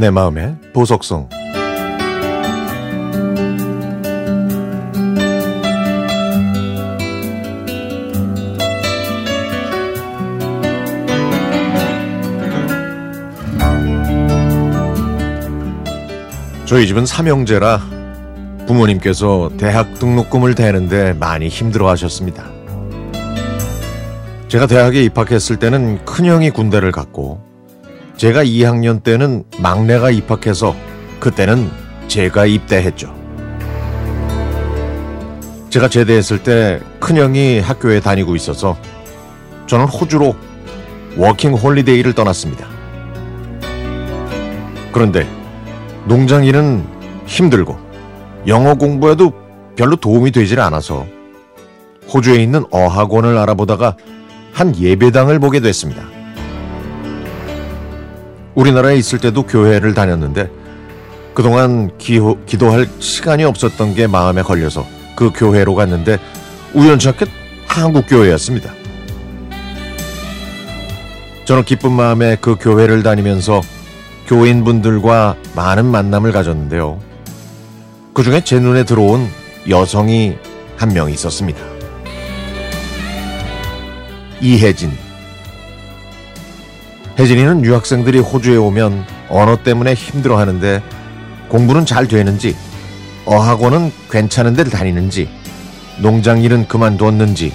내 마음의 보석성 저희 집은 삼형제라 부모님께서 대학 등록금을 대는데 많이 힘들어 하셨습니다. 제가 대학에 입학했을 때는 큰형이 군대를 갔고 제가 2학년 때는 막내가 입학해서 그때는 제가 입대했죠. 제가 제대했을 때 큰형이 학교에 다니고 있어서 저는 호주로 워킹 홀리데이를 떠났습니다. 그런데 농장 일은 힘들고 영어 공부에도 별로 도움이 되질 않아서 호주에 있는 어학원을 알아보다가 한 예배당을 보게 됐습니다. 우리나라에 있을 때도 교회를 다녔는데 그동안 기호, 기도할 시간이 없었던 게 마음에 걸려서 그 교회로 갔는데 우연찮게 한국 교회였습니다. 저는 기쁜 마음에 그 교회를 다니면서 교인분들과 많은 만남을 가졌는데요. 그 중에 제 눈에 들어온 여성이 한 명 있었습니다. 이혜진. 혜진이는 유학생들이 호주에 오면 언어 때문에 힘들어 하는데 공부는 잘 되는지, 어학원은 괜찮은 데를 다니는지, 농장 일은 그만뒀는지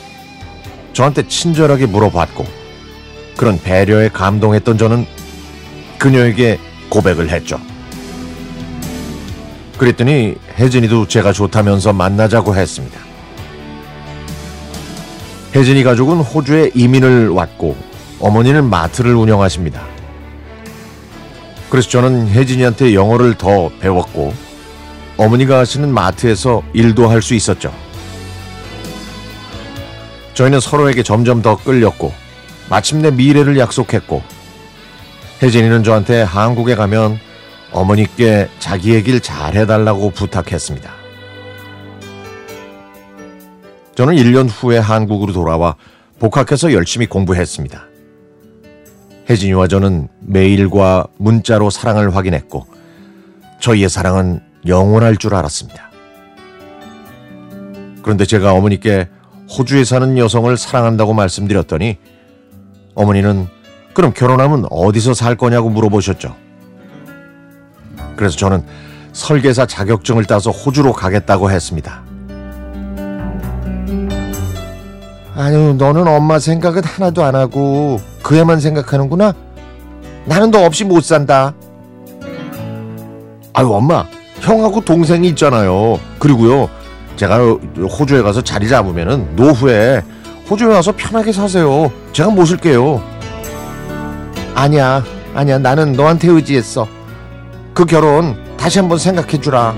저한테 친절하게 물어봤고, 그런 배려에 감동했던 저는 그녀에게 고백을 했죠. 그랬더니 혜진이도 제가 좋다면서 만나자고 했습니다. 혜진이 가족은 호주에 이민을 왔고 어머니는 마트를 운영하십니다. 그래서 저는 혜진이한테 영어를 더 배웠고 어머니가 하시는 마트에서 일도 할 수 있었죠. 저희는 서로에게 점점 더 끌렸고 마침내 미래를 약속했고 혜진이는 저한테 한국에 가면 어머니께 자기 얘기를 잘 해달라고 부탁했습니다. 저는 1년 후에 한국으로 돌아와 복학해서 열심히 공부했습니다. 혜진이와 저는 메일과 문자로 사랑을 확인했고 저희의 사랑은 영원할 줄 알았습니다. 그런데 제가 어머니께 호주에 사는 여성을 사랑한다고 말씀드렸더니 어머니는 그럼 결혼하면 어디서 살 거냐고 물어보셨죠. 그래서 저는 설계사 자격증을 따서 호주로 가겠다고 했습니다. 아유, 너는 엄마 생각은 하나도 안 하고 그 애만 생각하는구나. 나는 너 없이 못 산다. 아유, 엄마, 형하고 동생이 있잖아요. 그리고요, 제가 호주에 가서 자리 잡으면은 노후에 호주에 와서 편하게 사세요. 제가 모실게요. 아니야, 아니야. 나는 너한테 의지했어. 그 결혼 다시 한번 생각해 주라.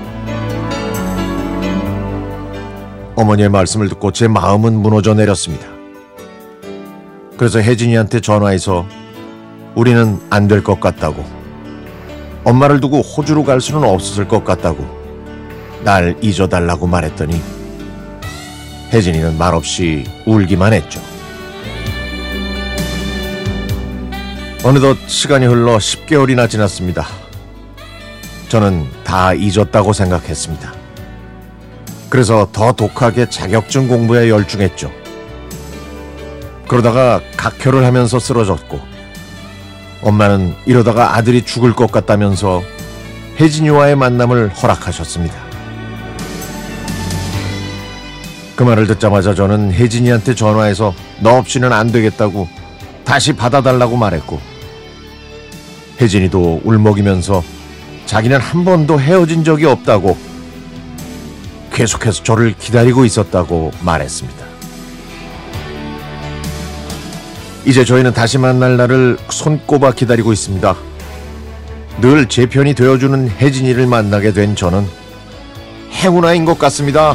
어머니의 말씀을 듣고 제 마음은 무너져 내렸습니다. 그래서 혜진이한테 전화해서 우리는 안 될 것 같다고 엄마를 두고 호주로 갈 수는 없었을 것 같다고 날 잊어달라고 말했더니 혜진이는 말없이 울기만 했죠. 어느덧 시간이 흘러 10개월이나 지났습니다. 저는 다 잊었다고 생각했습니다. 그래서 더 독하게 자격증 공부에 열중했죠. 그러다가 각혈을 하면서 쓰러졌고, 엄마는 이러다가 아들이 죽을 것 같다면서 혜진이와의 만남을 허락하셨습니다. 그 말을 듣자마자 저는 혜진이한테 전화해서 너 없이는 안 되겠다고 다시 받아달라고 말했고, 혜진이도 울먹이면서 자기는 한 번도 헤어진 적이 없다고 계속해서 저를 기다리고 있었다고 말했습니다. 이제 저희는 다시 만날 날을 손꼽아 기다리고 있습니다. 늘 제 편이 되어주는 혜진이를 만나게 된 저는 행운아인 것 같습니다.